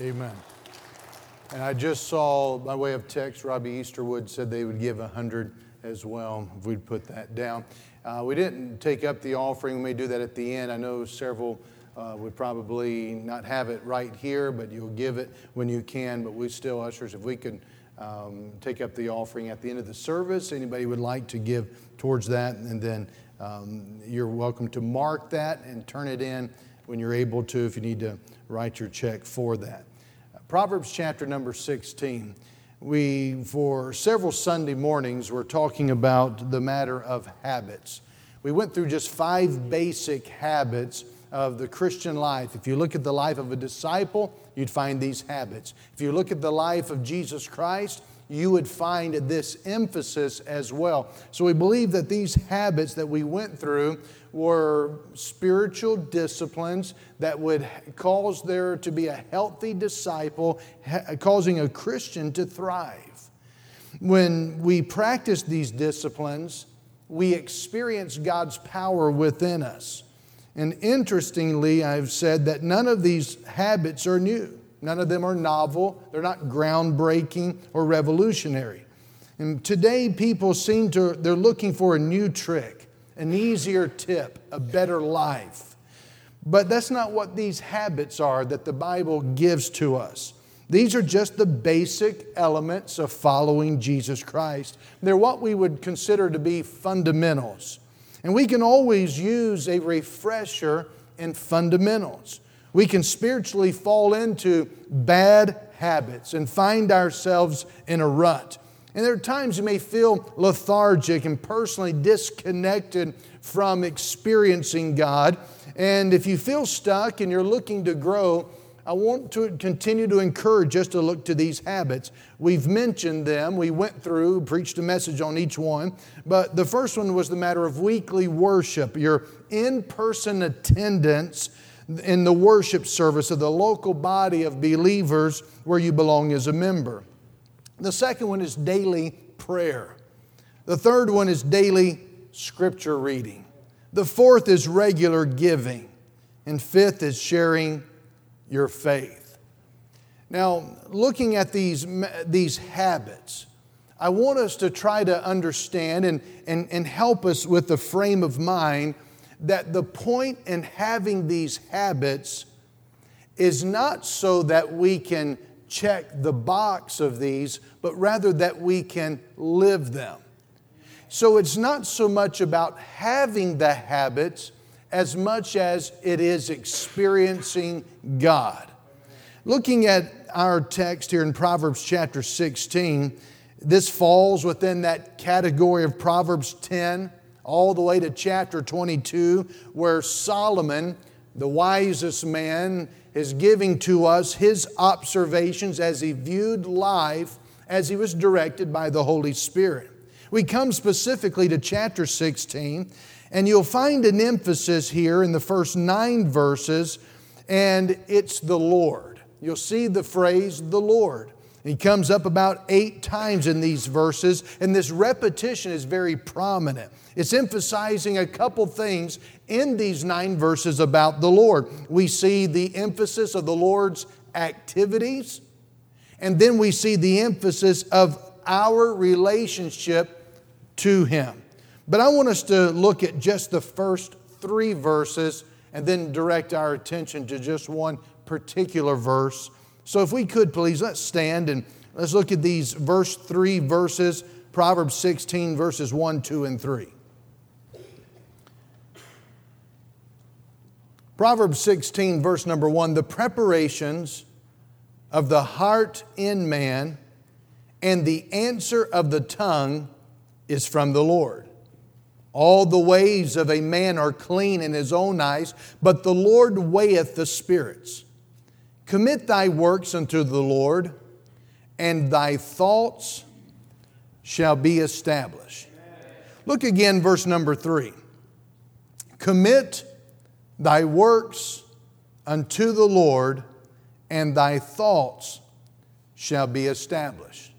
Amen. And I just saw, by way of text, Robbie Easterwood said they would give a hundred as well if we'd put that down. Uh, we didn't take up the offering. We may do that at the end. I know several uh, would probably not have it right here, but you'll give it when you can. But we still, ushers, if we could um, take up the offering at the end of the service, anybody would like to give towards that, and then um, you're welcome to mark that and turn it in when you're able to if you need to write your check for that. Proverbs chapter number 16. We, for several Sunday mornings, were talking about the matter of habits. We went through just five basic habits of the Christian life. If you look at the life of a disciple, you'd find these habits. If you look at the life of Jesus Christ, you would find this emphasis as well. So we believe that these habits that we went through were spiritual disciplines that would cause there to be a healthy disciple, causing a Christian to thrive. When we practice these disciplines, we experience God's power within us. And interestingly, I've said that none of these habits are new. None of them are novel, they're not groundbreaking or revolutionary. And today, people seem to, they're looking for a new trick, an easier tip, a better life. But that's not what these habits are that the Bible gives to us. These are just the basic elements of following Jesus Christ. They're what we would consider to be fundamentals. And we can always use a refresher in fundamentals we can spiritually fall into bad habits and find ourselves in a rut. And there are times you may feel lethargic and personally disconnected from experiencing God. And if you feel stuck and you're looking to grow, I want to continue to encourage us to look to these habits. We've mentioned them. We went through, preached a message on each one. But the first one was the matter of weekly worship, your in person attendance in the worship service of the local body of believers where you belong as a member. The second one is daily prayer. The third one is daily scripture reading. The fourth is regular giving. And fifth is sharing your faith. Now, looking at these, these habits, I want us to try to understand and, and, and help us with the frame of mind that the point in having these habits is not so that we can check the box of these, but rather that we can live them. So it's not so much about having the habits as much as it is experiencing God. Looking at our text here in Proverbs chapter 16, this falls within that category of Proverbs 10 all the way to chapter 22, where Solomon, the wisest man, is giving to us his observations as he viewed life as he was directed by the Holy Spirit. We come specifically to chapter 16, and you'll find an emphasis here in the first nine verses, and it's the Lord. You'll see the phrase, the Lord. He comes up about eight times in these verses, and this repetition is very prominent. It's emphasizing a couple things in these nine verses about the Lord. We see the emphasis of the Lord's activities, and then we see the emphasis of our relationship to Him. But I want us to look at just the first three verses and then direct our attention to just one particular verse so, if we could please, let's stand and let's look at these verse 3 verses, Proverbs 16, verses 1, 2, and 3. Proverbs 16, verse number 1 the preparations of the heart in man and the answer of the tongue is from the Lord. All the ways of a man are clean in his own eyes, but the Lord weigheth the spirits. Commit thy works unto the Lord, and thy thoughts shall be established. Look again, verse number three. Commit thy works unto the Lord, and thy thoughts shall be established.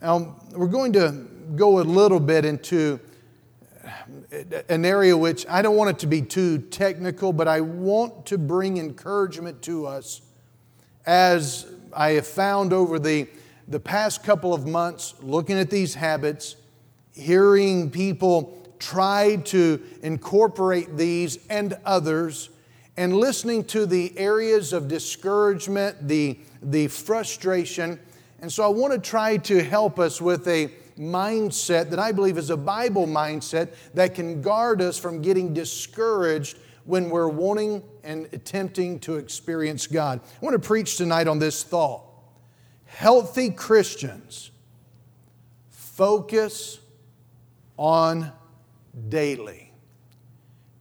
Now, we're going to go a little bit into an area which I don't want it to be too technical, but I want to bring encouragement to us as I have found over the, the past couple of months, looking at these habits, hearing people try to incorporate these and others, and listening to the areas of discouragement, the, the frustration. And so I want to try to help us with a mindset that I believe is a Bible mindset that can guard us from getting discouraged when we're wanting and attempting to experience God. I want to preach tonight on this thought. Healthy Christians focus on daily.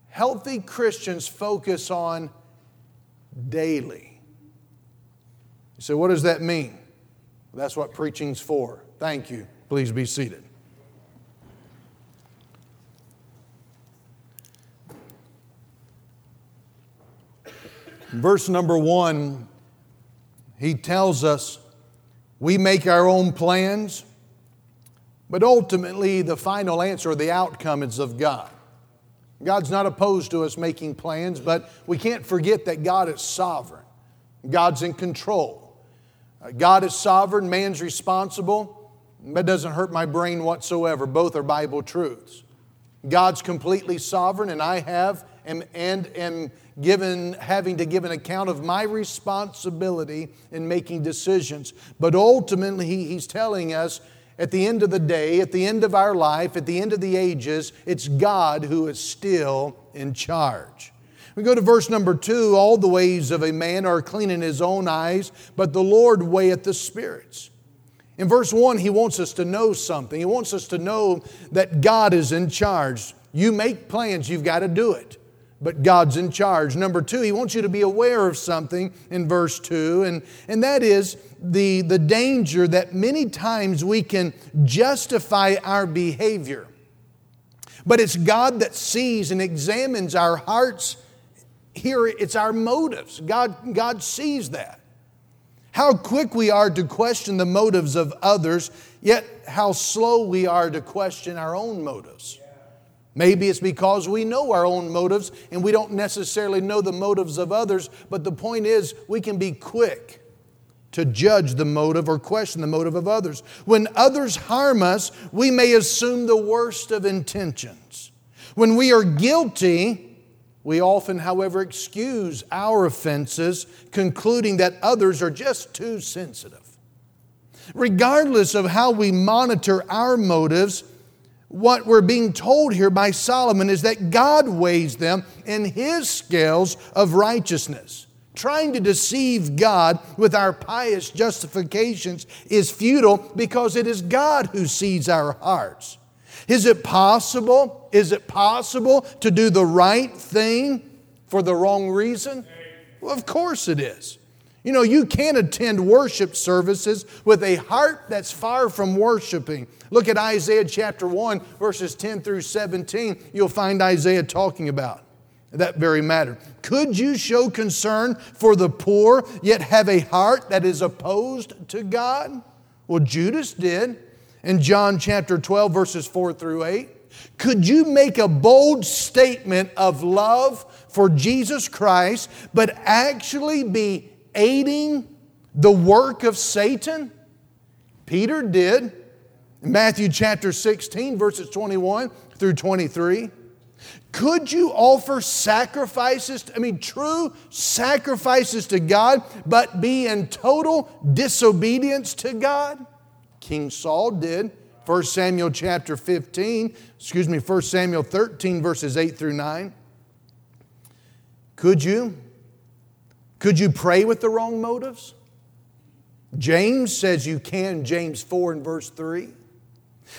Healthy Christians focus on daily. So, what does that mean? That's what preaching's for. Thank you. Please be seated. Verse number one, he tells us we make our own plans, but ultimately the final answer the outcome is of God. God's not opposed to us making plans, but we can't forget that God is sovereign. God's in control. Uh, God is sovereign, man's responsible. That doesn't hurt my brain whatsoever. Both are Bible truths. God's completely sovereign, and I have am, and am given, having to give an account of my responsibility in making decisions. But ultimately, he, He's telling us at the end of the day, at the end of our life, at the end of the ages, it's God who is still in charge. We go to verse number two all the ways of a man are clean in his own eyes, but the Lord weigheth the spirits. In verse 1, he wants us to know something. He wants us to know that God is in charge. You make plans, you've got to do it but God's in charge. Number two, he wants you to be aware of something in verse two, and, and that is the, the danger that many times we can justify our behavior. But it's God that sees and examines our hearts. Here, it's our motives. God, God sees that. How quick we are to question the motives of others, yet how slow we are to question our own motives. Maybe it's because we know our own motives and we don't necessarily know the motives of others, but the point is we can be quick to judge the motive or question the motive of others. When others harm us, we may assume the worst of intentions. When we are guilty, we often, however, excuse our offenses, concluding that others are just too sensitive. Regardless of how we monitor our motives, what we're being told here by Solomon is that God weighs them in his scales of righteousness. Trying to deceive God with our pious justifications is futile because it is God who sees our hearts. Is it possible? Is it possible to do the right thing for the wrong reason? Well, of course it is. You know, you can't attend worship services with a heart that's far from worshiping. Look at Isaiah chapter 1, verses 10 through 17. You'll find Isaiah talking about that very matter. Could you show concern for the poor, yet have a heart that is opposed to God? Well, Judas did in John chapter 12, verses 4 through 8. Could you make a bold statement of love for Jesus Christ, but actually be aiding the work of Satan? Peter did. In Matthew chapter 16, verses 21 through 23. Could you offer sacrifices, I mean, true sacrifices to God, but be in total disobedience to God? King Saul did. 1 Samuel chapter 15, excuse me, 1 Samuel 13, verses 8 through 9. Could you? Could you pray with the wrong motives? James says you can, James 4 and verse 3.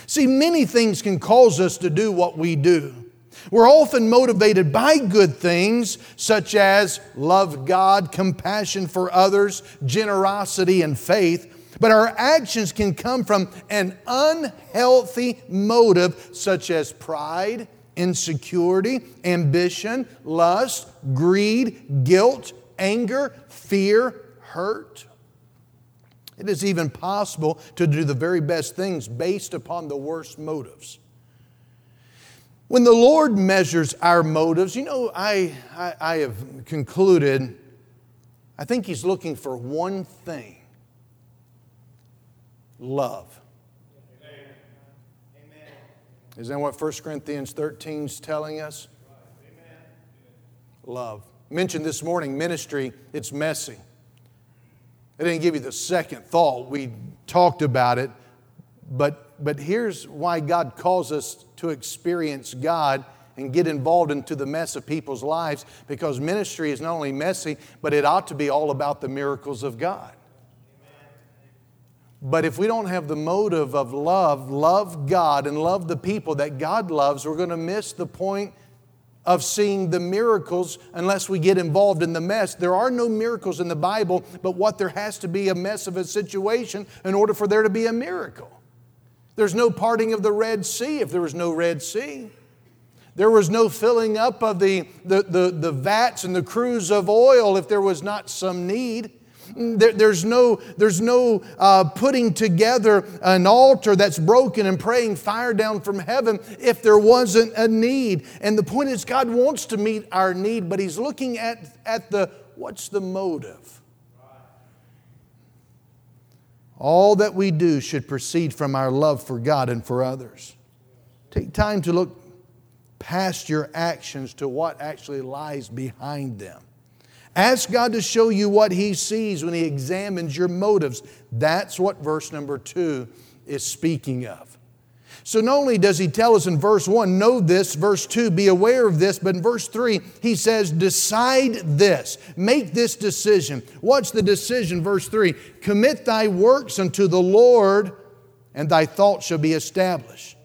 See, many things can cause us to do what we do. We're often motivated by good things such as love God, compassion for others, generosity, and faith. But our actions can come from an unhealthy motive such as pride, insecurity, ambition, lust, greed, guilt, anger, fear, hurt. It is even possible to do the very best things based upon the worst motives. When the Lord measures our motives, you know, I, I, I have concluded I think he's looking for one thing love. Amen. Isn't that what 1 Corinthians 13 is telling us? Amen. Love. Mentioned this morning, ministry, it's messy. I didn't give you the second thought. We talked about it. But, but here's why God calls us to experience God and get involved into the mess of people's lives because ministry is not only messy, but it ought to be all about the miracles of God. But if we don't have the motive of love, love God and love the people that God loves, we're going to miss the point of seeing the miracles unless we get involved in the mess. There are no miracles in the Bible, but what there has to be a mess of a situation in order for there to be a miracle. There's no parting of the Red Sea if there was no Red Sea. There was no filling up of the, the, the, the vats and the cruse of oil if there was not some need. There, there's no, there's no uh, putting together an altar that's broken and praying fire down from heaven if there wasn't a need. And the point is, God wants to meet our need, but He's looking at, at the what's the motive? All that we do should proceed from our love for God and for others. Take time to look past your actions to what actually lies behind them. Ask God to show you what He sees when He examines your motives. That's what verse number two is speaking of. So not only does he tell us in verse 1, know this, verse 2, be aware of this, but in verse 3, he says, decide this, make this decision. What's the decision? Verse 3 commit thy works unto the Lord, and thy thoughts shall be established.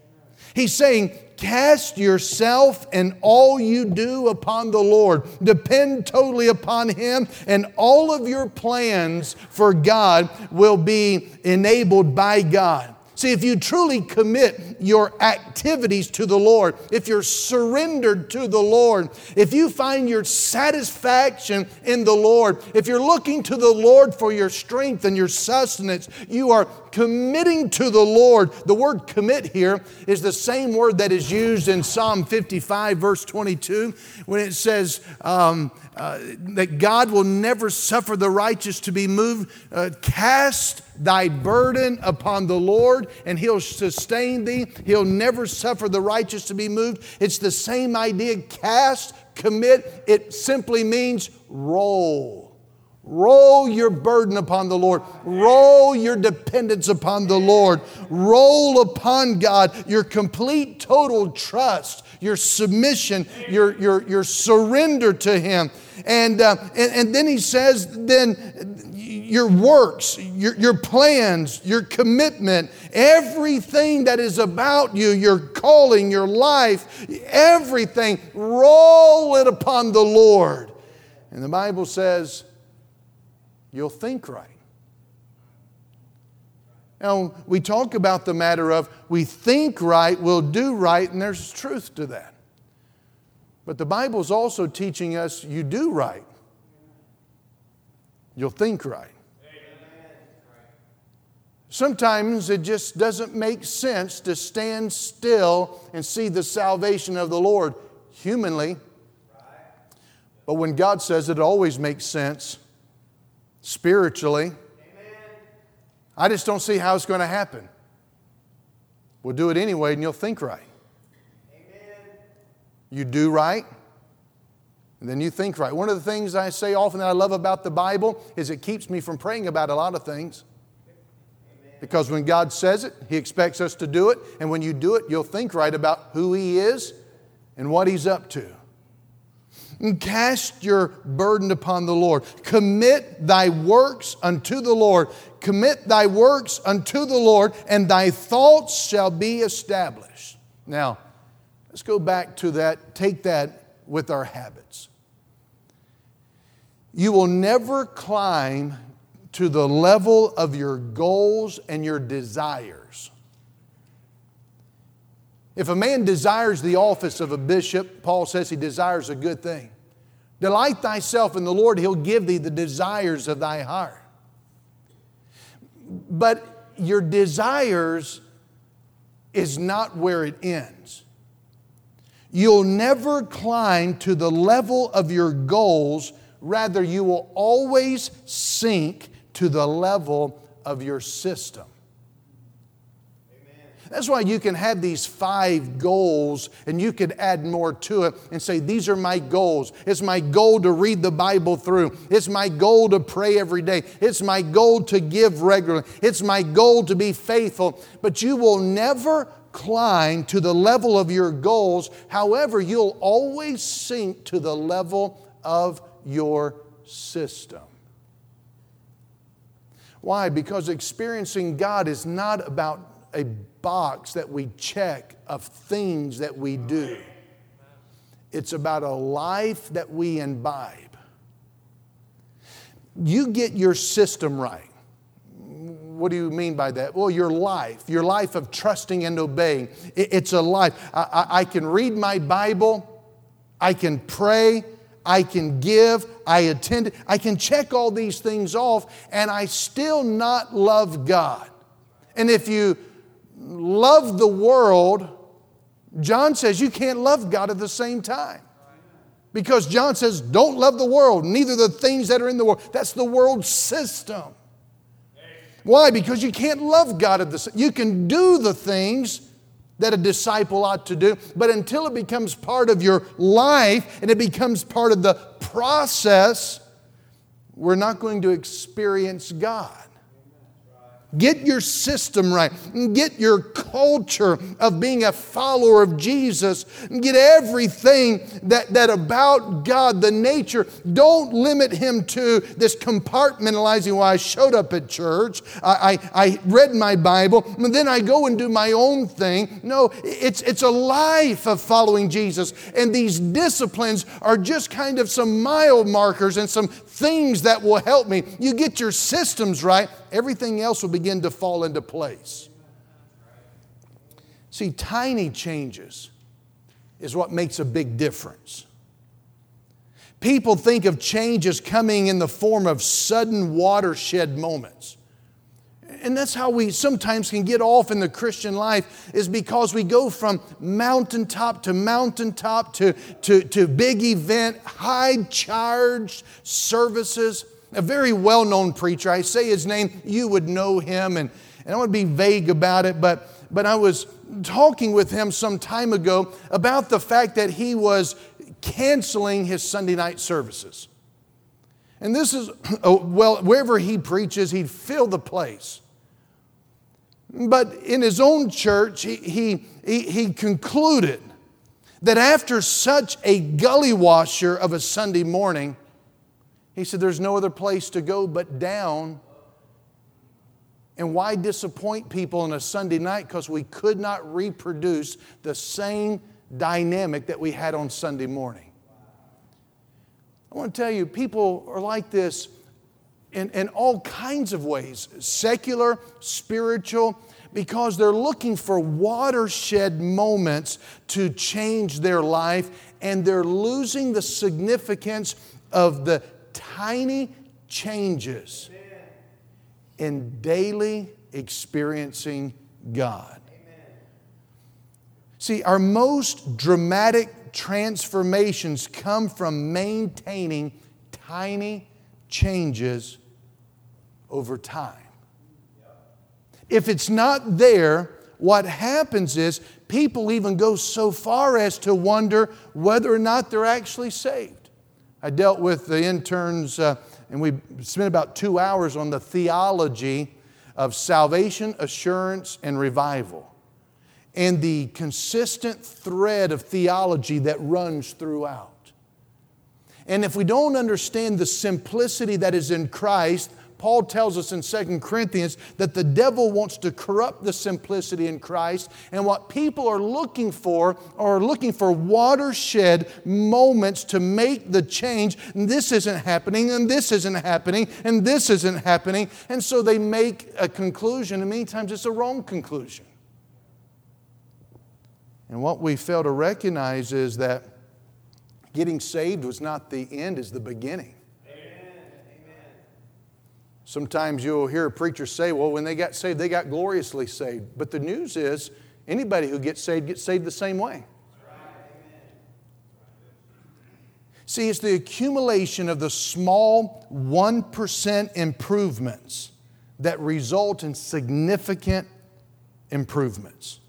He's saying, Cast yourself and all you do upon the Lord. Depend totally upon Him, and all of your plans for God will be enabled by God. See, if you truly commit your activities to the Lord, if you're surrendered to the Lord, if you find your satisfaction in the Lord, if you're looking to the Lord for your strength and your sustenance, you are committing to the Lord. The word commit here is the same word that is used in Psalm 55, verse 22, when it says, um, uh, that God will never suffer the righteous to be moved. Uh, cast thy burden upon the Lord, and he'll sustain thee. He'll never suffer the righteous to be moved. It's the same idea cast, commit. It simply means roll. Roll your burden upon the Lord. Roll your dependence upon the Lord. Roll upon God your complete, total trust, your submission, your, your, your surrender to Him. And, uh, and, and then He says, then your works, your, your plans, your commitment, everything that is about you, your calling, your life, everything, roll it upon the Lord. And the Bible says, you'll think right. Now, we talk about the matter of we think right, we'll do right, and there's truth to that. But the Bible is also teaching us you do right, you'll think right. Sometimes it just doesn't make sense to stand still and see the salvation of the Lord humanly. But when God says it, it always makes sense spiritually. Amen. I just don't see how it's going to happen. We'll do it anyway, and you'll think right. Amen. You do right, and then you think right. One of the things I say often that I love about the Bible is it keeps me from praying about a lot of things. Because when God says it, He expects us to do it. And when you do it, you'll think right about who He is and what He's up to and cast your burden upon the Lord. Commit thy works unto the Lord. Commit thy works unto the Lord, and thy thoughts shall be established. Now, let's go back to that, take that with our habits. You will never climb to the level of your goals and your desires if a man desires the office of a bishop, Paul says he desires a good thing. Delight thyself in the Lord, he'll give thee the desires of thy heart. But your desires is not where it ends. You'll never climb to the level of your goals Rather, you will always sink to the level of your system. That's why you can have these five goals and you could add more to it and say, These are my goals. It's my goal to read the Bible through. It's my goal to pray every day. It's my goal to give regularly. It's my goal to be faithful. But you will never climb to the level of your goals. However, you'll always sink to the level of your system. Why? Because experiencing God is not about a box that we check of things that we do. It's about a life that we imbibe. You get your system right. What do you mean by that? Well, your life, your life of trusting and obeying. It's a life. I, I can read my Bible, I can pray, I can give, I attend, I can check all these things off, and I still not love God. And if you love the world, John says you can't love God at the same time. Because John says, don't love the world, neither the things that are in the world. That's the world system. Why? Because you can't love God at the same You can do the things that a disciple ought to do, but until it becomes part of your life and it becomes part of the process, we're not going to experience God. Get your system right. Get your culture of being a follower of Jesus. Get everything that, that about God, the nature. Don't limit Him to this compartmentalizing. Why I showed up at church, I, I, I read my Bible, and then I go and do my own thing. No, it's, it's a life of following Jesus. And these disciplines are just kind of some mile markers and some things that will help me. You get your systems right, everything else will begin to fall into place. See, tiny changes is what makes a big difference. People think of changes coming in the form of sudden watershed moments. And that's how we sometimes can get off in the Christian life, is because we go from mountaintop to mountaintop to, to, to big event, high charged services a very well known preacher. I say his name, you would know him, and, and I want to be vague about it, but, but I was talking with him some time ago about the fact that he was canceling his Sunday night services. And this is, oh, well, wherever he preaches, he'd fill the place. But in his own church, he, he, he, concluded that after such a gully washer of a Sunday morning, he said, There's no other place to go but down. And why disappoint people on a Sunday night? Because we could not reproduce the same dynamic that we had on Sunday morning. I want to tell you, people are like this in, in all kinds of ways secular, spiritual, because they're looking for watershed moments to change their life and they're losing the significance of the tiny changes in daily experiencing God. See, our most dramatic transformations come from maintaining tiny changes over time. If it's not there, what happens is people even go so far as to wonder whether or not they're actually saved. I dealt with the interns, uh, and we spent about two hours on the theology of salvation, assurance, and revival, and the consistent thread of theology that runs throughout. And if we don't understand the simplicity that is in Christ, Paul tells us in 2 Corinthians that the devil wants to corrupt the simplicity in Christ. And what people are looking for are looking for watershed moments to make the change. And this isn't happening, and this isn't happening, and this isn't happening. And so they make a conclusion, and many times it's a wrong conclusion. And what we fail to recognize is that getting saved was not the end, is the beginning. Sometimes you'll hear a preacher say, well, when they got saved, they got gloriously saved. But the news is, anybody who gets saved gets saved the same way. See, it's the accumulation of the small 1% improvements that result in significant improvements.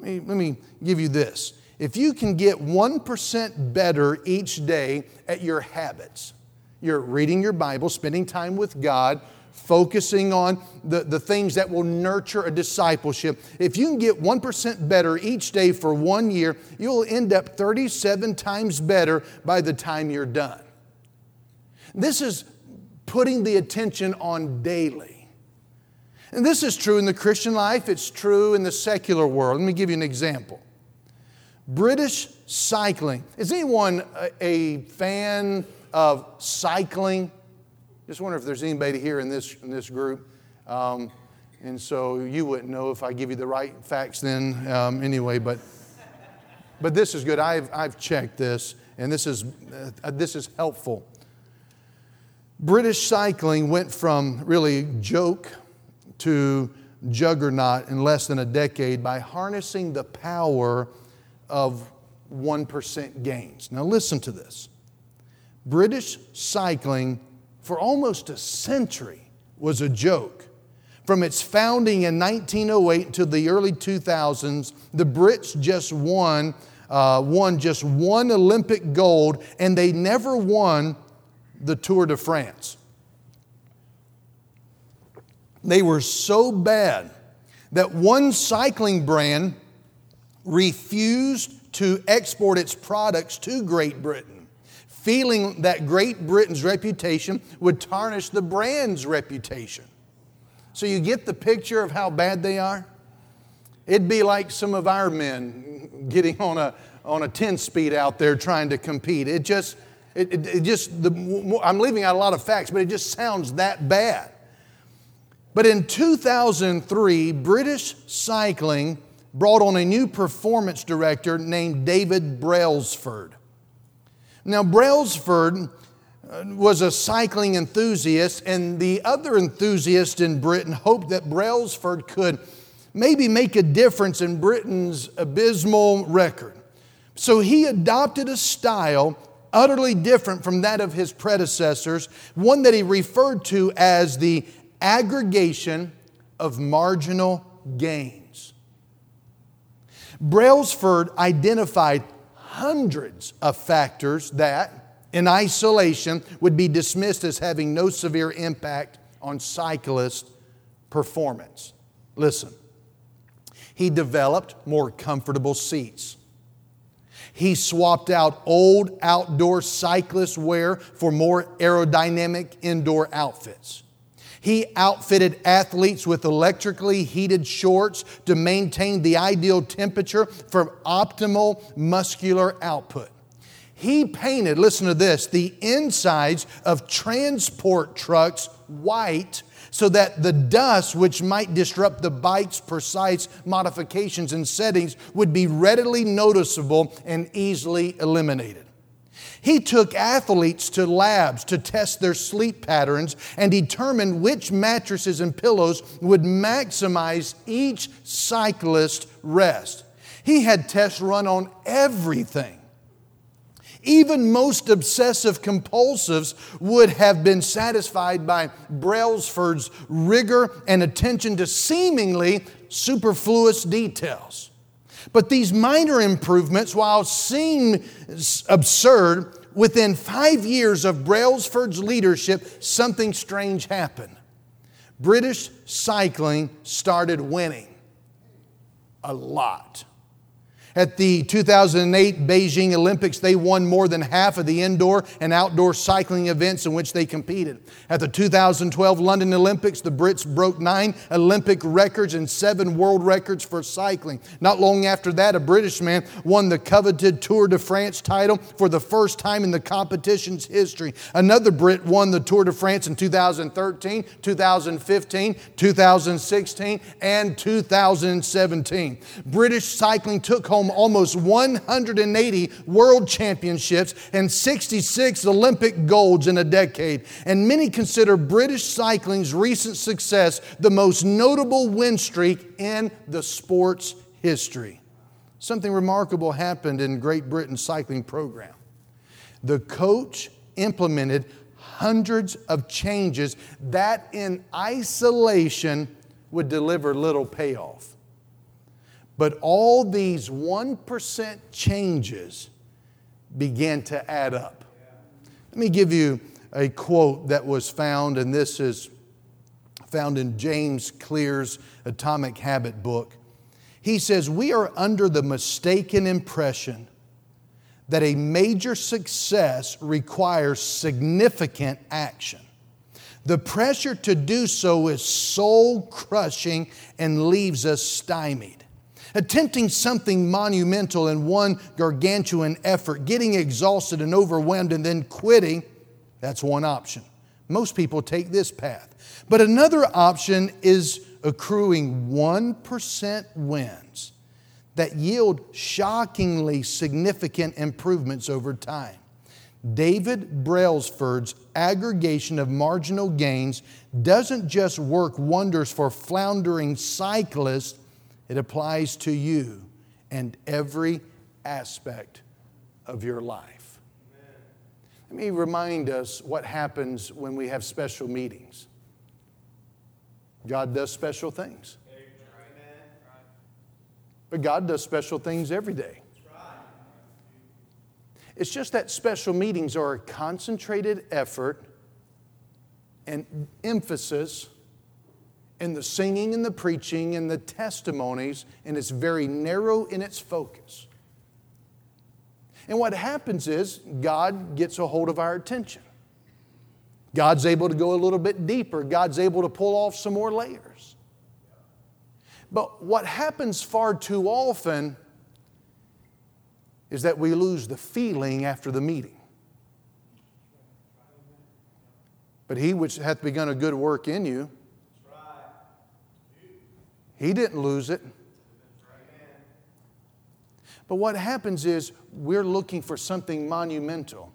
Let me, let me give you this. If you can get 1% better each day at your habits, you're reading your Bible, spending time with God, focusing on the, the things that will nurture a discipleship. If you can get 1% better each day for one year, you'll end up 37 times better by the time you're done. This is putting the attention on daily. And this is true in the Christian life, it's true in the secular world. Let me give you an example. British cycling. Is anyone a, a fan of cycling? Just wonder if there's anybody here in this, in this group. Um, and so you wouldn't know if I give you the right facts then um, anyway, but, but this is good. I've, I've checked this, and this is, uh, this is helpful. British cycling went from really joke to juggernaut in less than a decade by harnessing the power of 1% gains. Now, listen to this British cycling for almost a century was a joke. From its founding in 1908 to the early 2000s, the Brits just won, uh, won just one Olympic gold, and they never won the Tour de France. They were so bad that one cycling brand refused to export its products to Great Britain feeling that Great Britain's reputation would tarnish the brand's reputation. So you get the picture of how bad they are? It'd be like some of our men getting on a, on a 10 speed out there trying to compete. It just, it, it, it just the, I'm leaving out a lot of facts, but it just sounds that bad. But in 2003, British Cycling brought on a new performance director named David Brailsford. Now, Brailsford uh, was a cycling enthusiast, and the other enthusiasts in Britain hoped that Brailsford could maybe make a difference in Britain's abysmal record. So he adopted a style utterly different from that of his predecessors, one that he referred to as the aggregation of marginal gains. Brailsford identified hundreds of factors that, in isolation, would be dismissed as having no severe impact on cyclist performance. Listen, he developed more comfortable seats. He swapped out old outdoor cyclist wear for more aerodynamic indoor outfits. He outfitted athletes with electrically heated shorts to maintain the ideal temperature for optimal muscular output. He painted, listen to this, the insides of transport trucks white so that the dust, which might disrupt the bike's precise modifications and settings, would be readily noticeable and easily eliminated. He took athletes to labs to test their sleep patterns and determine which mattresses and pillows would maximize each cyclist's rest. He had tests run on everything. Even most obsessive compulsives would have been satisfied by Brailsford's rigor and attention to seemingly superfluous details. But these minor improvements, while seem absurd, within five years of Brailsford's leadership, something strange happened. British cycling started winning a lot. At the 2008 Beijing Olympics, they won more than half of the indoor and outdoor cycling events in which they competed. At the 2012 London Olympics, the Brits broke nine Olympic records and seven world records for cycling. Not long after that, a British man won the coveted Tour de France title for the first time in the competition's history. Another Brit won the Tour de France in 2013, 2015, 2016, and 2017. British cycling took home home almost 180 world championships and 66 Olympic golds in a decade. And many consider British cycling's recent success the most notable win streak in the sport's history. Something remarkable happened in Great Britain's cycling program. The coach implemented hundreds of changes that in isolation would deliver little payoff. But all these 1% changes began to add up. Let me give you a quote that was found, and this is found in James Clear's Atomic Habit book. He says, We are under the mistaken impression that a major success requires significant action. The pressure to do so is soul crushing and leaves us stymied. Attempting something monumental in one gargantuan effort, getting exhausted and overwhelmed, and then quitting, that's one option. Most people take this path. But another option is accruing 1% wins that yield shockingly significant improvements over time. David Brailsford's aggregation of marginal gains doesn't just work wonders for floundering cyclists, it applies to you and every aspect of your life. Amen. Let me remind us what happens when we have special meetings. God does special things. But God does special things every day. It's just that special meetings are a concentrated effort and emphasis in the singing and the preaching and the testimonies, and it's very narrow in its focus. And what happens is God gets a hold of our attention. God's able to go a little bit deeper. God's able to pull off some more layers. But what happens far too often is that we lose the feeling after the meeting. But he which hath begun a good work in you, he didn't lose it. But what happens is we're looking for something monumental.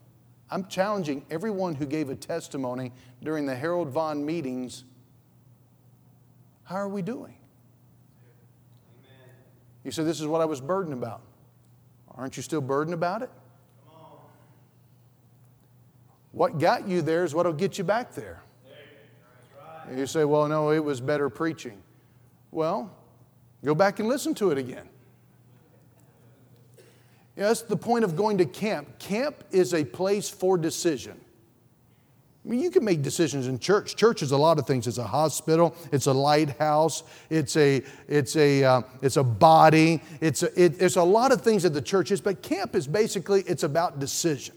I'm challenging everyone who gave a testimony during the Harold Vaughan meetings. How are we doing? You said, This is what I was burdened about. Aren't you still burdened about it? What got you there is what will get you back there. You say, Well, no, it was better preaching. Well, go back and listen to it again. That's the point of going to camp. Camp is a place for decision. I mean, you can make decisions in church. Church is a lot of things. It's a hospital. It's a lighthouse. It's a it's a uh, it's a body. It's a, it, it's a lot of things that the church is. But camp is basically it's about decision.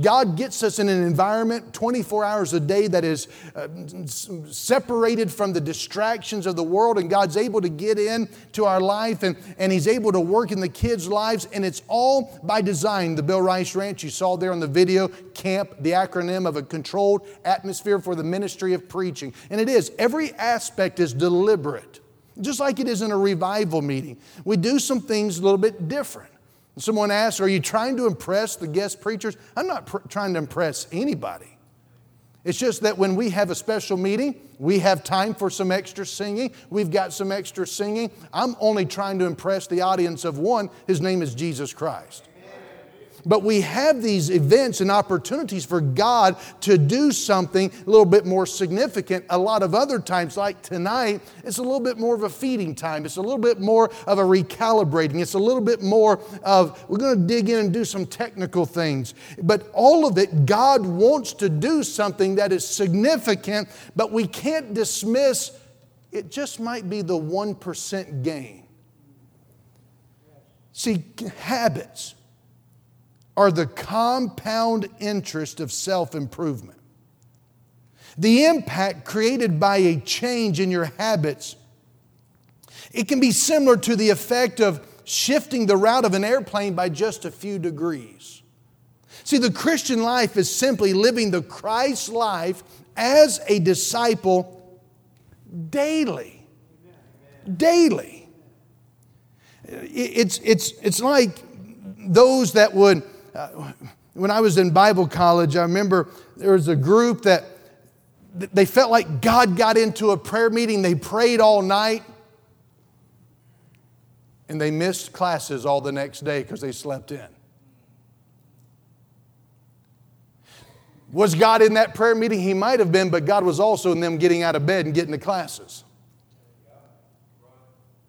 God gets us in an environment 24 hours a day that is uh, separated from the distractions of the world, and God's able to get in to our life and, and He's able to work in the kids' lives, and it's all by design. The Bill Rice Ranch, you saw there on the video, CAMP, the acronym of a controlled atmosphere for the ministry of preaching. And it is, every aspect is deliberate, just like it is in a revival meeting. We do some things a little bit different. Someone asks, Are you trying to impress the guest preachers? I'm not pr- trying to impress anybody. It's just that when we have a special meeting, we have time for some extra singing. We've got some extra singing. I'm only trying to impress the audience of one. His name is Jesus Christ. But we have these events and opportunities for God to do something a little bit more significant. A lot of other times, like tonight, it's a little bit more of a feeding time. It's a little bit more of a recalibrating. It's a little bit more of, we're going to dig in and do some technical things. But all of it, God wants to do something that is significant, but we can't dismiss it just might be the 1% gain. See, habits are the compound interest of self improvement. The impact created by a change in your habits, it can be similar to the effect of shifting the route of an airplane by just a few degrees. See, the Christian life is simply living the Christ life as a disciple daily. Daily. It's, it's, it's like those that would uh, when I was in Bible college, I remember there was a group that they felt like God got into a prayer meeting. They prayed all night and they missed classes all the next day because they slept in. Was God in that prayer meeting? He might have been, but God was also in them getting out of bed and getting to classes.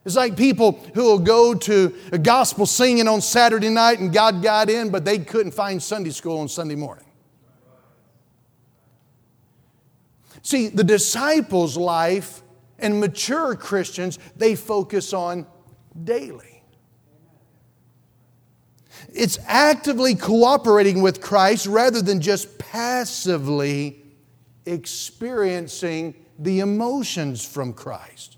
It's like people who will go to a gospel singing on Saturday night and God got in, but they couldn't find Sunday school on Sunday morning. See, the disciples' life and mature Christians, they focus on daily. It's actively cooperating with Christ rather than just passively experiencing the emotions from Christ.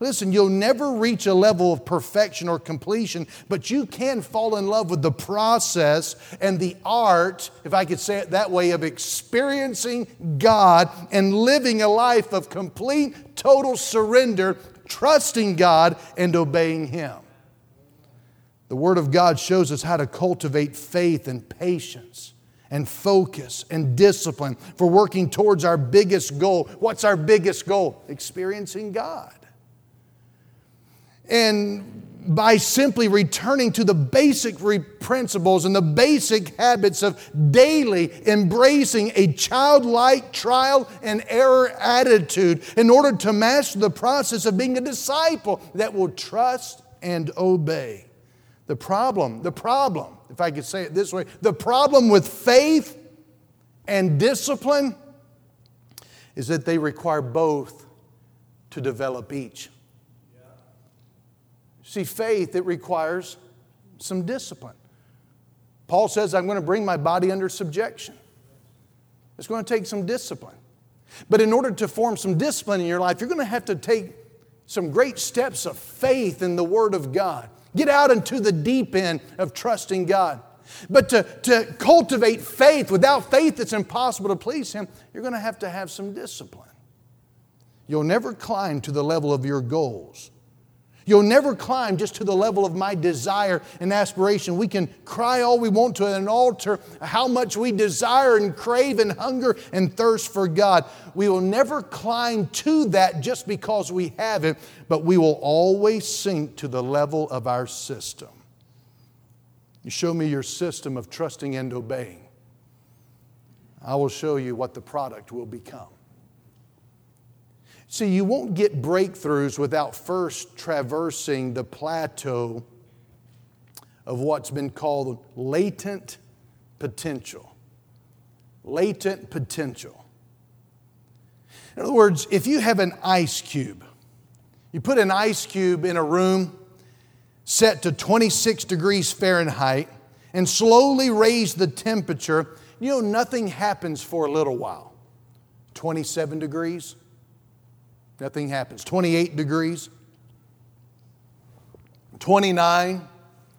Listen, you'll never reach a level of perfection or completion, but you can fall in love with the process and the art, if I could say it that way, of experiencing God and living a life of complete, total surrender, trusting God and obeying Him. The Word of God shows us how to cultivate faith and patience and focus and discipline for working towards our biggest goal. What's our biggest goal? Experiencing God. And by simply returning to the basic principles and the basic habits of daily embracing a childlike trial and error attitude in order to master the process of being a disciple that will trust and obey. The problem, the problem, if I could say it this way, the problem with faith and discipline is that they require both to develop each. See, faith, it requires some discipline. Paul says, I'm going to bring my body under subjection. It's going to take some discipline. But in order to form some discipline in your life, you're going to have to take some great steps of faith in the Word of God. Get out into the deep end of trusting God. But to, to cultivate faith, without faith, it's impossible to please Him. You're going to have to have some discipline. You'll never climb to the level of your goals You'll never climb just to the level of my desire and aspiration. We can cry all we want to an altar how much we desire and crave and hunger and thirst for God. We will never climb to that just because we have it, but we will always sink to the level of our system. You show me your system of trusting and obeying. I will show you what the product will become. See, you won't get breakthroughs without first traversing the plateau of what's been called latent potential. Latent potential. In other words, if you have an ice cube, you put an ice cube in a room set to 26 degrees Fahrenheit and slowly raise the temperature, you know, nothing happens for a little while. 27 degrees, Nothing happens. 28 degrees, 29,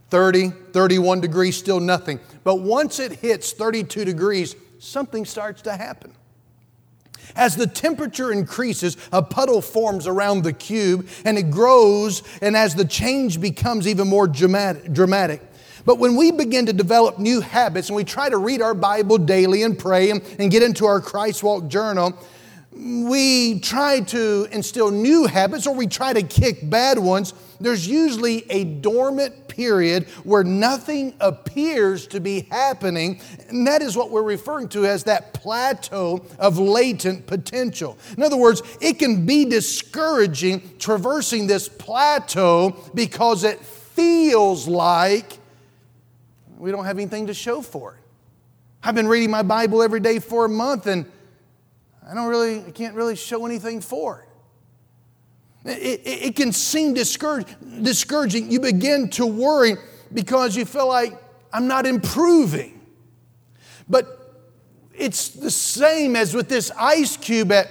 30, 31 degrees, still nothing. But once it hits 32 degrees, something starts to happen. As the temperature increases, a puddle forms around the cube and it grows, and as the change becomes even more dramatic. But when we begin to develop new habits and we try to read our Bible daily and pray and, and get into our Christ Walk journal, we try to instill new habits or we try to kick bad ones, there's usually a dormant period where nothing appears to be happening. And that is what we're referring to as that plateau of latent potential. In other words, it can be discouraging traversing this plateau because it feels like we don't have anything to show for it. I've been reading my Bible every day for a month and I don't really, I can't really show anything for it. It, it, it can seem discourage, discouraging. You begin to worry because you feel like I'm not improving. But it's the same as with this ice cube at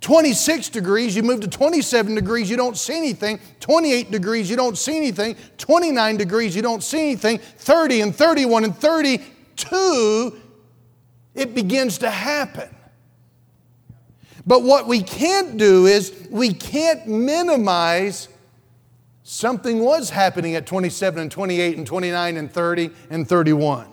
26 degrees, you move to 27 degrees, you don't see anything. 28 degrees, you don't see anything. 29 degrees, you don't see anything. 30 and 31 and 32, it begins to happen. But what we can't do is we can't minimize something was happening at 27 and 28 and 29 and 30 and 31.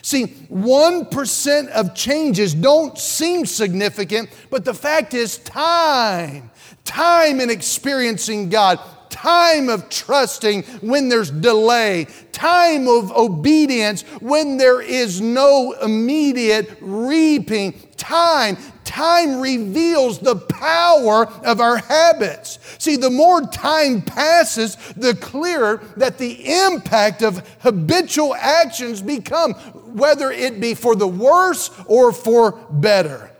See, 1% of changes don't seem significant, but the fact is, time, time in experiencing God, time of trusting when there's delay, time of obedience when there is no immediate reaping, time. Time reveals the power of our habits. See, the more time passes, the clearer that the impact of habitual actions become, whether it be for the worse or for better.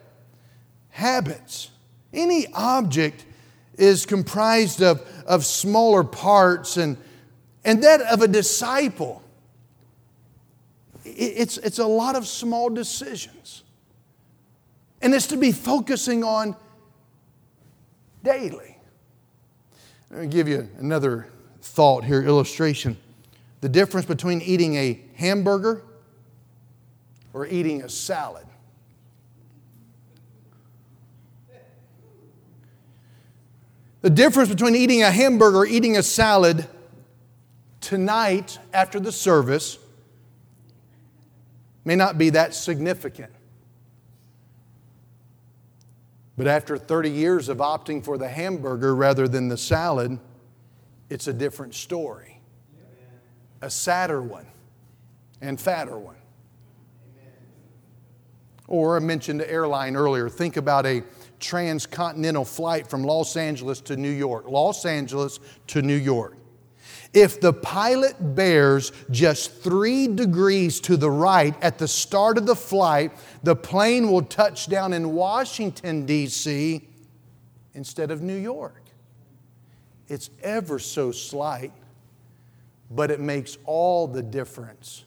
Habits. Any object is comprised of, of smaller parts, and, and that of a disciple, it's, it's a lot of small decisions. And it's to be focusing on daily. Let me give you another thought here, illustration. The difference between eating a hamburger or eating a salad. The difference between eating a hamburger or eating a salad tonight after the service may not be that significant. But after 30 years of opting for the hamburger rather than the salad, it's a different story. A sadder one and fatter one. Or I mentioned the airline earlier. Think about a transcontinental flight from Los Angeles to New York. Los Angeles to New York. If the pilot bears just three degrees to the right at the start of the flight, the plane will touch down in Washington, D.C. instead of New York. It's ever so slight, but it makes all the difference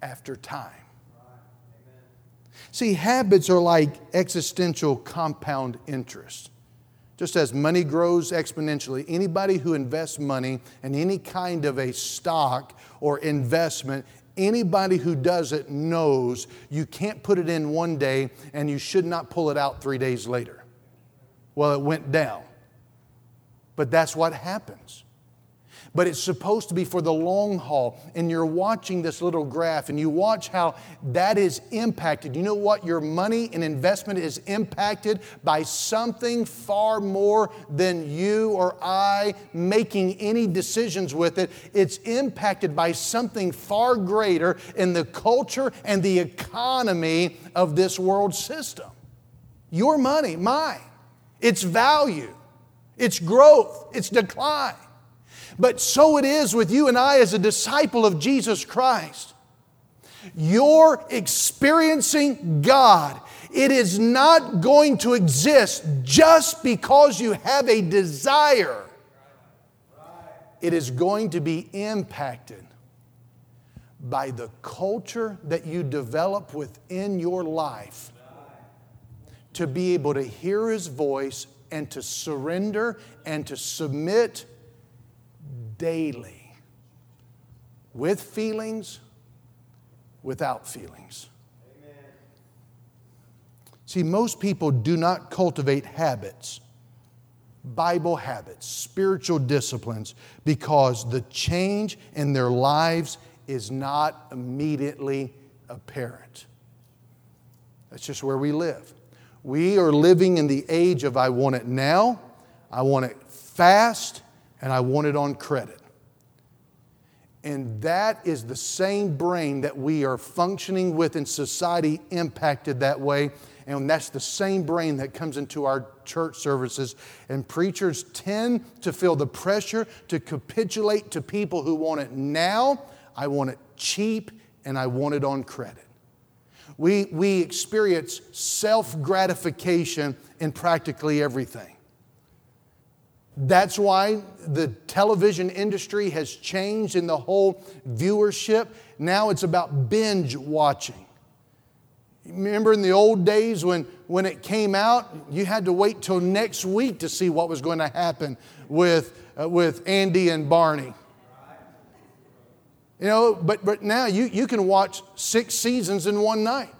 after time. See, habits are like existential compound interest. Just as money grows exponentially, anybody who invests money in any kind of a stock or investment, anybody who does it knows you can't put it in one day and you should not pull it out three days later. Well, it went down. But that's what happens but it's supposed to be for the long haul. And you're watching this little graph and you watch how that is impacted. You know what? Your money and investment is impacted by something far more than you or I making any decisions with it. It's impacted by something far greater in the culture and the economy of this world system. Your money, mine, its value, its growth, its decline. But so it is with you and I as a disciple of Jesus Christ. You're experiencing God. It is not going to exist just because you have a desire. It is going to be impacted by the culture that you develop within your life to be able to hear His voice and to surrender and to submit daily with feelings, without feelings. Amen. See, most people do not cultivate habits, Bible habits, spiritual disciplines, because the change in their lives is not immediately apparent. That's just where we live. We are living in the age of I want it now, I want it fast, and I want it on credit. And that is the same brain that we are functioning with in society, impacted that way. And that's the same brain that comes into our church services. And preachers tend to feel the pressure to capitulate to people who want it now. I want it cheap and I want it on credit. We, we experience self gratification in practically everything. That's why the television industry has changed in the whole viewership. Now it's about binge watching. Remember in the old days when, when it came out, you had to wait till next week to see what was going to happen with, uh, with Andy and Barney. You know, but, but now you, you can watch six seasons in one night.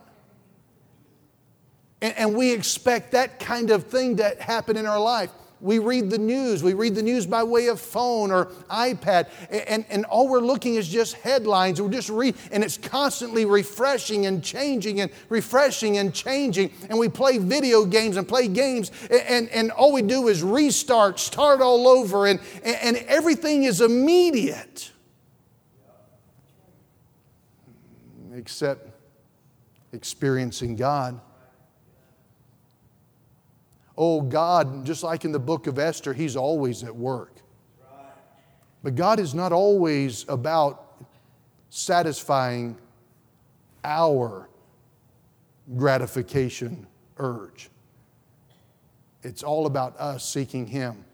And, and we expect that kind of thing to happen in our life. We read the news. We read the news by way of phone or iPad, and, and all we're looking is just headlines. We're just read, and it's constantly refreshing and changing and refreshing and changing. And we play video games and play games, and, and all we do is restart, start all over, and, and everything is immediate. Except experiencing God. Oh, God, just like in the book of Esther, He's always at work. But God is not always about satisfying our gratification urge. It's all about us seeking Him.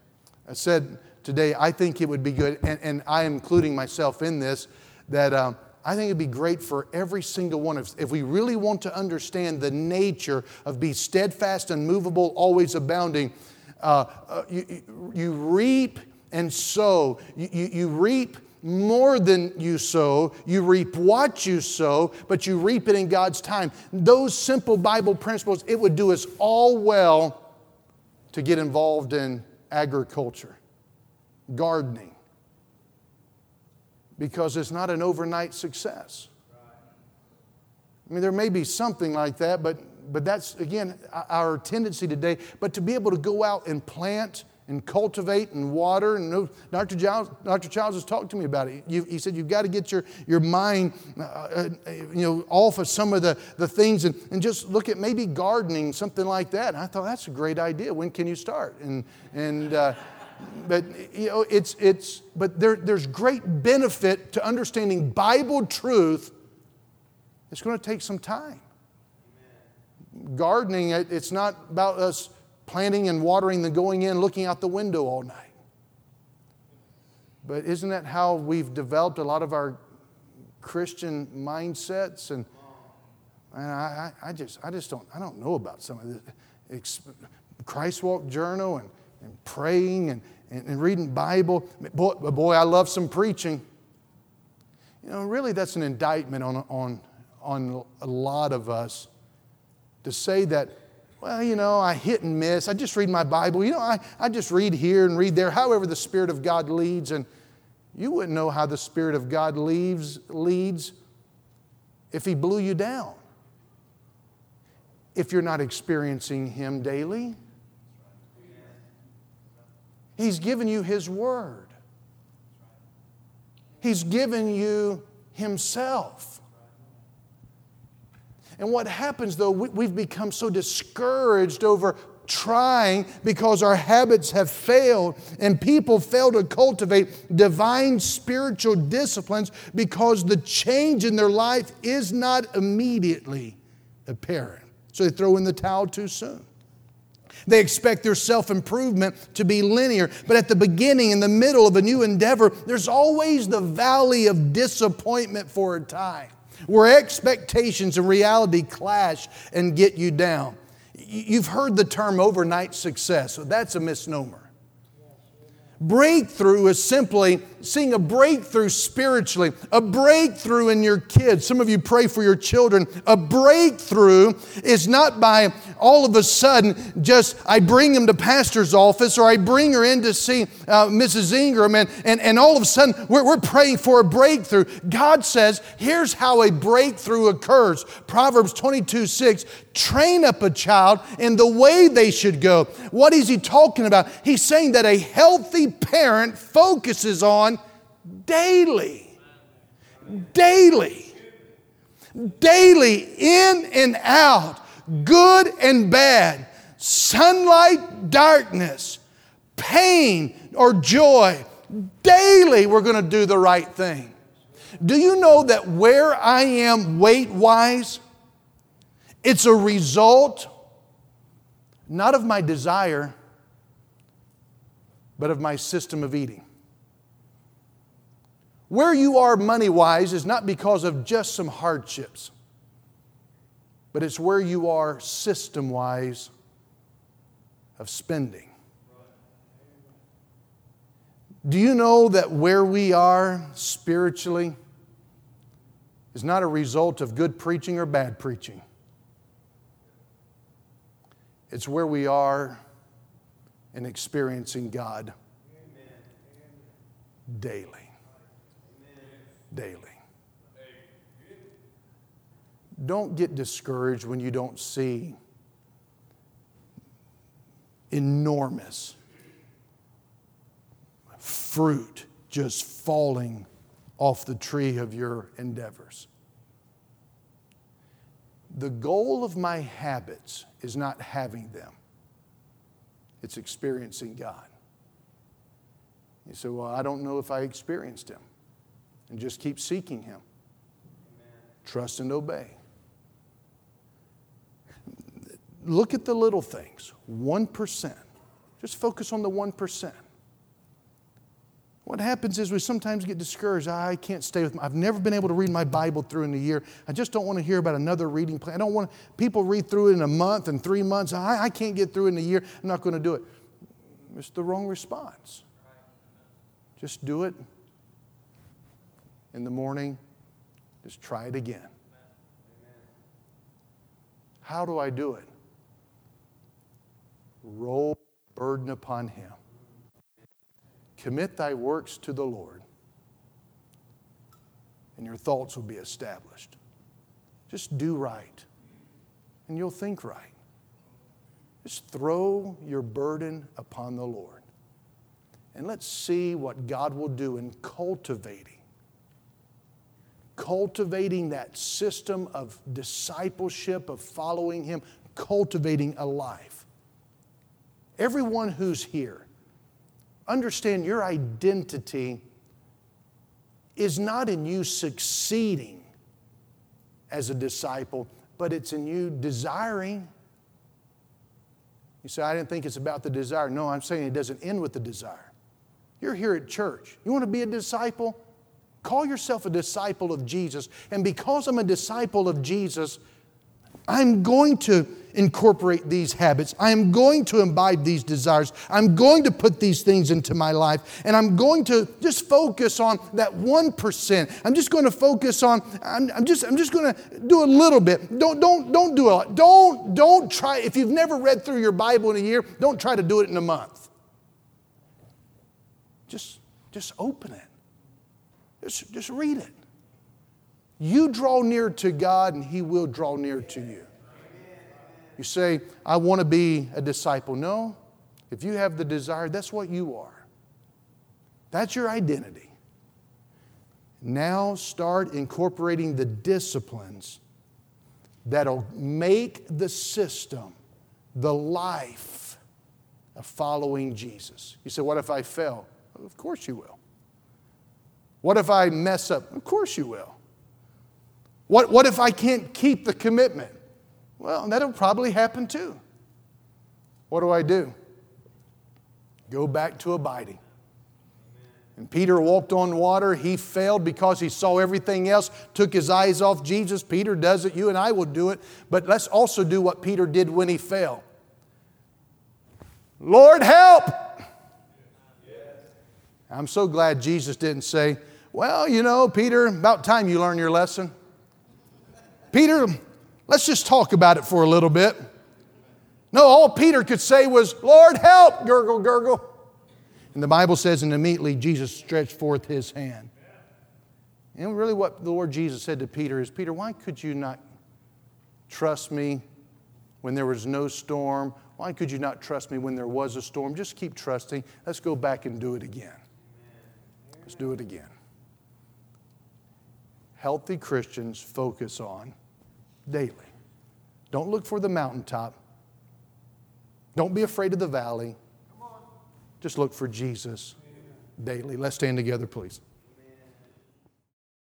I said today, I think it would be good, and, and I am including myself in this, that um, I think it'd be great for every single one of us if we really want to understand the nature of be steadfast, unmovable, always abounding. Uh, uh, you, you, reap and sow. You, you, you reap more than you sow. You reap what you sow, but you reap it in God's time. Those simple Bible principles, it would do us all well to get involved in agriculture, gardening because it's not an overnight success. I mean, there may be something like that, but, but that's, again, our tendency today. But to be able to go out and plant and cultivate and water, and Dr. Giles, Dr. Childs has talked to me about it. You, he said you've got to get your, your mind uh, uh, you know, off of some of the, the things and, and just look at maybe gardening, something like that. And I thought, that's a great idea. When can you start? And, and uh, but you know, it's, it's, but there, there's great benefit to understanding Bible truth. It's going to take some time. Gardening, it's not about us planting and watering, then going in, looking out the window all night. But isn't that how we've developed a lot of our Christian mindsets? And, and I, I, just, I just don't, I don't know about some of this. Christ Walk Journal and and praying and, and, and reading Bible. Boy, boy, I love some preaching. You know, really, that's an indictment on, on, on a lot of us to say that, well, you know, I hit and miss. I just read my Bible. You know, I, I just read here and read there, however the Spirit of God leads. And you wouldn't know how the Spirit of God leads, leads if He blew you down, if you're not experiencing Him daily. He's given you His Word. He's given you Himself. And what happens though, we've become so discouraged over trying because our habits have failed and people fail to cultivate divine spiritual disciplines because the change in their life is not immediately apparent. So they throw in the towel too soon. They expect their self improvement to be linear. But at the beginning, in the middle of a new endeavor, there's always the valley of disappointment for a time where expectations and reality clash and get you down. You've heard the term overnight success, so that's a misnomer. Breakthrough is simply seeing a breakthrough spiritually, a breakthrough in your kids. Some of you pray for your children. A breakthrough is not by all of a sudden just I bring them to pastor's office or I bring her in to see uh, Mrs. Ingram and, and, and all of a sudden we're, we're praying for a breakthrough. God says, here's how a breakthrough occurs. Proverbs 22 6 train up a child in the way they should go. What is he talking about? He's saying that a healthy parent focuses on daily. Daily. Daily, in and out, good and bad, sunlight, darkness, pain or joy. Daily, we're going to do the right thing. Do you know that where I am weight wise, it's a result not of my desire, but of my system of eating. Where you are money wise is not because of just some hardships, but it's where you are system wise of spending. Do you know that where we are spiritually is not a result of good preaching or bad preaching? It's where we are in experiencing God daily. Daily. Don't get discouraged when you don't see enormous fruit just falling off the tree of your endeavors. The goal of my habits is not having them, it's experiencing God. You say, Well, I don't know if I experienced Him. And just keep seeking Him. Amen. Trust and obey. Look at the little things 1%. Just focus on the 1%. What happens is we sometimes get discouraged. I can't stay with my, I've never been able to read my Bible through in a year. I just don't want to hear about another reading plan. I don't want people read through it in a month and three months. I, I can't get through it in a year. I'm not going to do it. It's the wrong response. Just do it in the morning. Just try it again. How do I do it? Roll burden upon Him. Commit thy works to the Lord, and your thoughts will be established. Just do right, and you'll think right. Just throw your burden upon the Lord. And let's see what God will do in cultivating. Cultivating that system of discipleship, of following Him, cultivating a life. Everyone who's here, understand your identity is not in you succeeding as a disciple, but it's in you desiring. You say, I didn't think it's about the desire. No, I'm saying it doesn't end with the desire. You're here at church. You want to be a disciple? Call yourself a disciple of Jesus. And because I'm a disciple of Jesus, I'm going to incorporate these habits. I'm going to imbibe these desires. I'm going to put these things into my life. And I'm going to just focus on that 1%. I'm just going to focus on, I'm, I'm just, I'm just going to do a little bit. Don't, don't, don't do a lot. Don't, don't try, if you've never read through your Bible in a year, don't try to do it in a month. Just, just open it. Just, just read it. You draw near to God, and He will draw near to you. You say, I want to be a disciple. No, if you have the desire, that's what you are. That's your identity. Now start incorporating the disciplines that'll make the system, the life of following Jesus. You say, What if I fail? Of course you will. What if I mess up? Of course you will. What, what if I can't keep the commitment? Well, that'll probably happen too. What do I do? Go back to abiding. And Peter walked on water. He failed because he saw everything else, took his eyes off Jesus. Peter does it. You and I will do it. But let's also do what Peter did when he fell. Lord, help! I'm so glad Jesus didn't say, Well, you know, Peter, about time you learn your lesson. Peter, let's just talk about it for a little bit. No, all Peter could say was, Lord, help, gurgle, gurgle. And the Bible says, and immediately Jesus stretched forth his hand. And really, what the Lord Jesus said to Peter is, Peter, why could you not trust me when there was no storm? Why could you not trust me when there was a storm? Just keep trusting. Let's go back and do it again. Let's do it again. Healthy Christians focus on daily. Don't look for the mountaintop. Don't be afraid of the valley. Just look for Jesus daily. Let's stand together, please.